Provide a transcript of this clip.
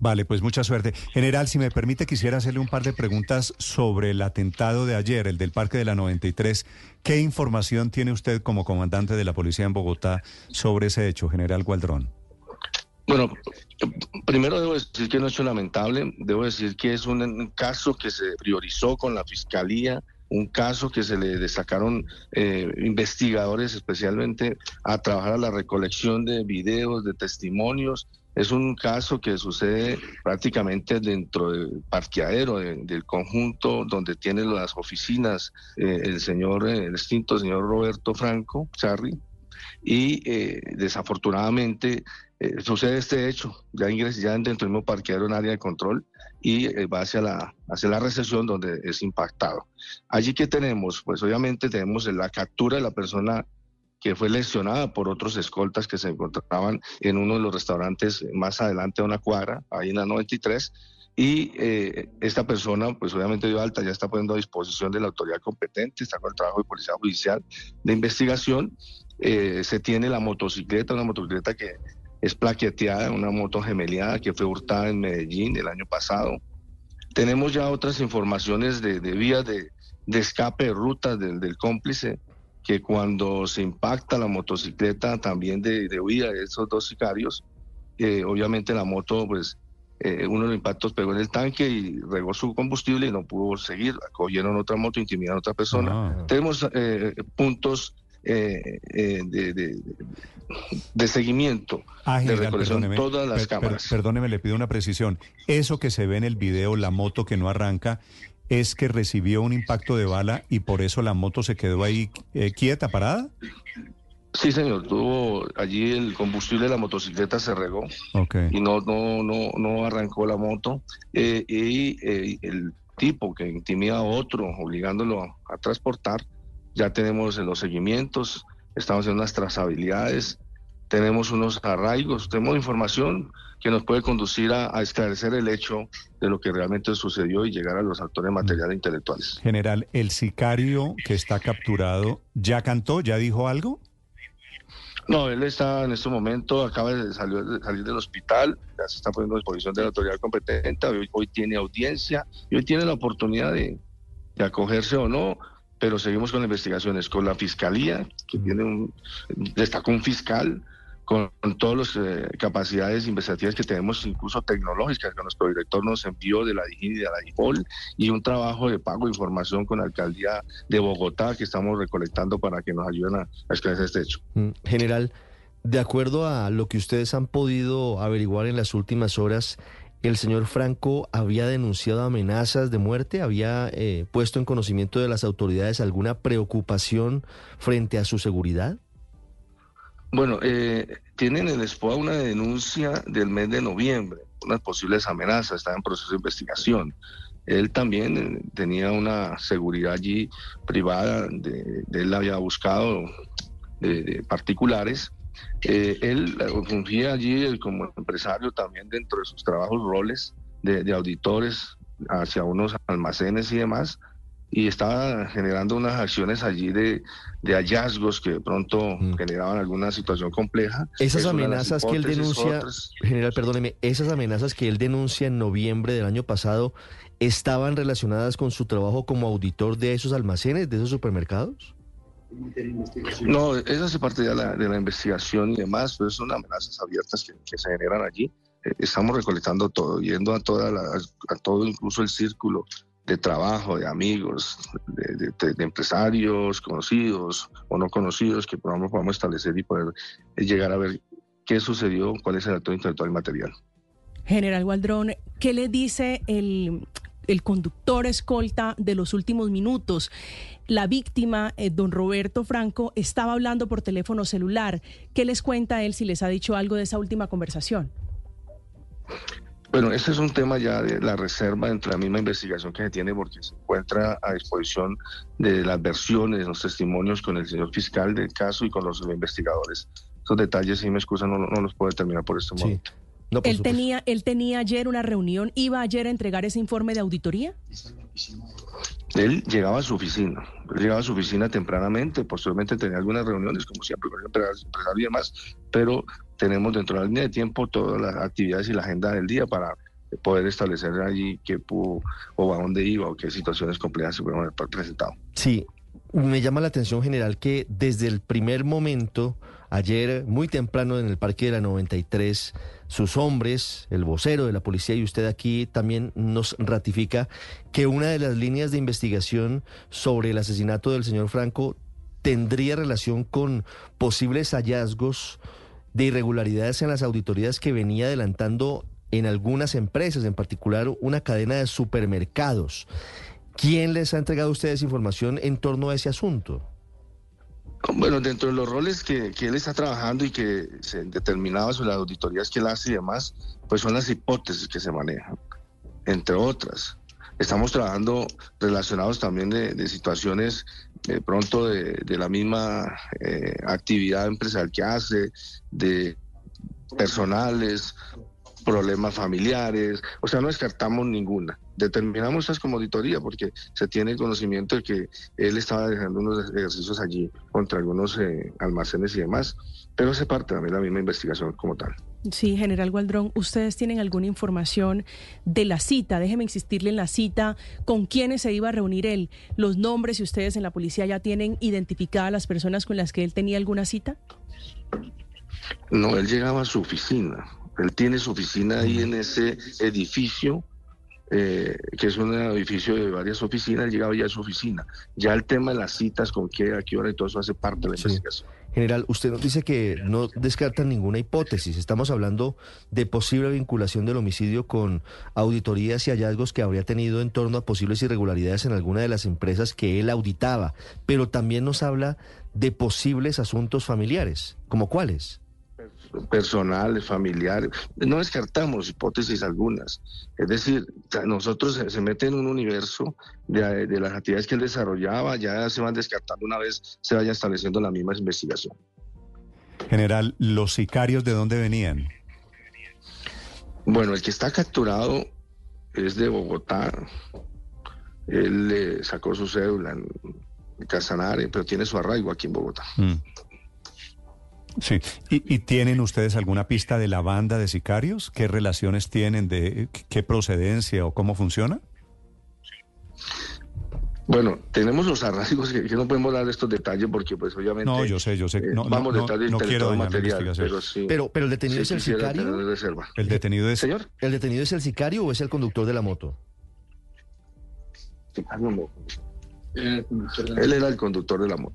Vale, pues mucha suerte. General, si me permite, quisiera hacerle un par de preguntas sobre el atentado de ayer, el del Parque de la 93. ¿Qué información tiene usted como comandante de la policía en Bogotá sobre ese hecho, General Gualdrón? Bueno, primero debo decir que no es lamentable, debo decir que es un caso que se priorizó con la Fiscalía, un caso que se le destacaron eh, investigadores especialmente a trabajar a la recolección de videos, de testimonios, es un caso que sucede prácticamente dentro del parqueadero del conjunto donde tiene las oficinas eh, el señor, eh, el extinto señor Roberto Franco, Charry, y eh, desafortunadamente sucede este hecho, ya ingresa ya dentro del mismo parqueadero en área de control y va hacia la, hacia la recesión donde es impactado. Allí que tenemos, pues obviamente tenemos la captura de la persona que fue lesionada por otros escoltas que se encontraban en uno de los restaurantes más adelante a una cuadra, ahí en la 93. Y eh, esta persona, pues obviamente dio alta, ya está poniendo a disposición de la autoridad competente, está con el trabajo de policía judicial de investigación. Eh, se tiene la motocicleta, una motocicleta que es plaqueteada, una moto gemeleada que fue hurtada en Medellín el año pasado. Tenemos ya otras informaciones de, vías de, escape de rutas del, del cómplice que cuando se impacta la motocicleta también de, huida de esos dos sicarios, eh, obviamente la moto, pues eh, uno de los impactos pegó en el tanque y regó su combustible y no pudo seguir, cogieron otra moto, intimidaron a otra persona. Ah. Tenemos eh, puntos de, de, seguimiento, ah, de recolección todas las cámaras. perdóneme, le pido una precisión. Eso que se ve en el video, la moto que no arranca, es que recibió un impacto de bala y por eso la moto se quedó ahí eh, quieta, parada? Sí, señor. Tuvo allí el combustible de la motocicleta se regó y no no no no arrancó la moto eh, y eh, el tipo que intimida a otro obligándolo a, transportar ya tenemos los seguimientos, estamos en unas trazabilidades, tenemos unos arraigos, tenemos información que nos puede conducir a, esclarecer el hecho de lo que realmente sucedió y llegar a los actores materiales intelectuales. General, ¿el sicario que está capturado ya cantó, ya dijo algo? No, él está en este momento, acaba de salir, del hospital, ya se está poniendo a disposición de la autoridad competente, hoy, tiene audiencia y hoy tiene la oportunidad de, de acogerse o no pero seguimos con investigaciones con la fiscalía, que tiene un, destacó un fiscal, con, todas las eh, capacidades investigativas que tenemos, incluso tecnológicas, que nuestro director nos envió de la DIGIN y de la DIPOL, y un trabajo de pago de información con la alcaldía de Bogotá que estamos recolectando para que nos ayuden a, a esclarecer este hecho. Mm, general, de acuerdo a lo que ustedes han podido averiguar en las últimas horas, el señor Franco había denunciado amenazas de muerte, había eh, puesto en conocimiento de las autoridades alguna preocupación frente a su seguridad. Bueno, eh, tienen en el SPOA una denuncia del mes de noviembre, unas posibles amenazas, está en proceso de investigación. Él también eh, tenía una seguridad allí privada, de, él había buscado de, particulares. Eh, él fungía allí como empresario también dentro de sus trabajos, roles de auditores hacia unos almacenes y demás y estaba generando unas acciones allí de, hallazgos que de pronto mm. generaban alguna situación compleja. Esas amenazas que él denuncia, general, perdóneme, esas amenazas que él denuncia en noviembre del año pasado, ¿estaban relacionadas con su trabajo como auditor de esos almacenes, de esos supermercados? No, esa es parte de la, de la investigación y demás, pero son amenazas abiertas que, se generan allí. Eh, estamos recolectando todo, yendo a, toda a todo incluso el círculo de trabajo, de amigos, de, empresarios conocidos o no conocidos que podamos, podamos establecer y poder llegar a ver qué sucedió, cuál es el acto intelectual y material. General Waldrón, ¿qué le dice el, el conductor escolta de los últimos minutos? La víctima, eh, don Roberto Franco, estaba hablando por teléfono celular. ¿Qué les cuenta él si les ha dicho algo de esa última conversación? Bueno, este es un tema ya de la reserva entre la misma investigación que se tiene porque se encuentra a disposición de las versiones, los testimonios con el señor fiscal del caso y con los investigadores. Esos detalles, si me excusan, no, no los puedo determinar por este momento. él, tenía, él tenía ayer una reunión, iba ayer a entregar ese informe de auditoría. Él llegaba a su oficina, él llegaba a su oficina tempranamente, posteriormente tenía algunas reuniones, como siempre, con el empresario y demás, pero tenemos dentro de la línea de tiempo todas las actividades y la agenda del día para poder establecer allí qué pudo o a dónde iba o qué situaciones complejas se haber presentado. Sí, me llama la atención general que desde el primer momento, ayer muy temprano en el Parque de la 93, sus hombres, el vocero de la policía y usted aquí también nos ratifica que una de las líneas de investigación sobre el asesinato del señor Franco tendría relación con posibles hallazgos de irregularidades en las auditorías que venía adelantando en algunas empresas, en particular una cadena de supermercados. ¿Quién les ha entregado a ustedes información en torno a ese asunto? Bueno, dentro de los roles que, él está trabajando y que se determinaba sobre las auditorías que él hace y demás, pues son las hipótesis que se manejan, entre otras. Estamos trabajando relacionados también de, situaciones de pronto de, la misma eh, actividad empresarial que hace, de personales, problemas familiares, o sea, no descartamos ninguna. Determinamos esas como auditoría porque se tiene conocimiento de que él estaba dejando unos ejercicios allí contra algunos eh, almacenes y demás, pero se parte también la misma investigación como tal. Sí, general Gualdrón, ¿ustedes tienen alguna información de la cita? Déjeme insistirle en la cita, con quiénes se iba a reunir él, los nombres, si ustedes en la policía ya tienen identificadas las personas con las que él tenía alguna cita. No, él llegaba a su oficina, él tiene su oficina ahí en ese edificio, eh, que es un edificio de varias oficinas, él llegaba ya a su oficina. Ya el tema de las citas, con qué, a qué hora y todo eso hace parte de la investigación. General, usted nos dice que no descarta ninguna hipótesis. Estamos hablando de posible vinculación del homicidio con auditorías y hallazgos que habría tenido en torno a posibles irregularidades en alguna de las empresas que él auditaba. Pero también nos habla de posibles asuntos familiares. ¿Como cuáles? Personales, familiares. No descartamos hipótesis algunas. Es decir, nosotros se, mete en un universo de, las actividades que él desarrollaba, ya se van descartando una vez se vaya estableciendo la misma investigación. General, ¿los sicarios de dónde venían? Bueno, el que está capturado es de Bogotá. Él le sacó su cédula en Casanare, pero tiene su arraigo aquí en Bogotá. Mm. Sí, ¿Y, tienen ustedes alguna pista de la banda de sicarios? ¿Qué relaciones tienen, de qué procedencia o cómo funciona? Bueno, tenemos los arraigos que, no podemos dar estos detalles porque pues obviamente... No, yo sé, yo sé. Eh, no, vamos no, detalles no, quiero material, pero, sí, pero, pero el detenido es el sicario. El detenido es... ¿Señor? ¿El detenido es el sicario o es el conductor de la moto? Él era el conductor de la moto.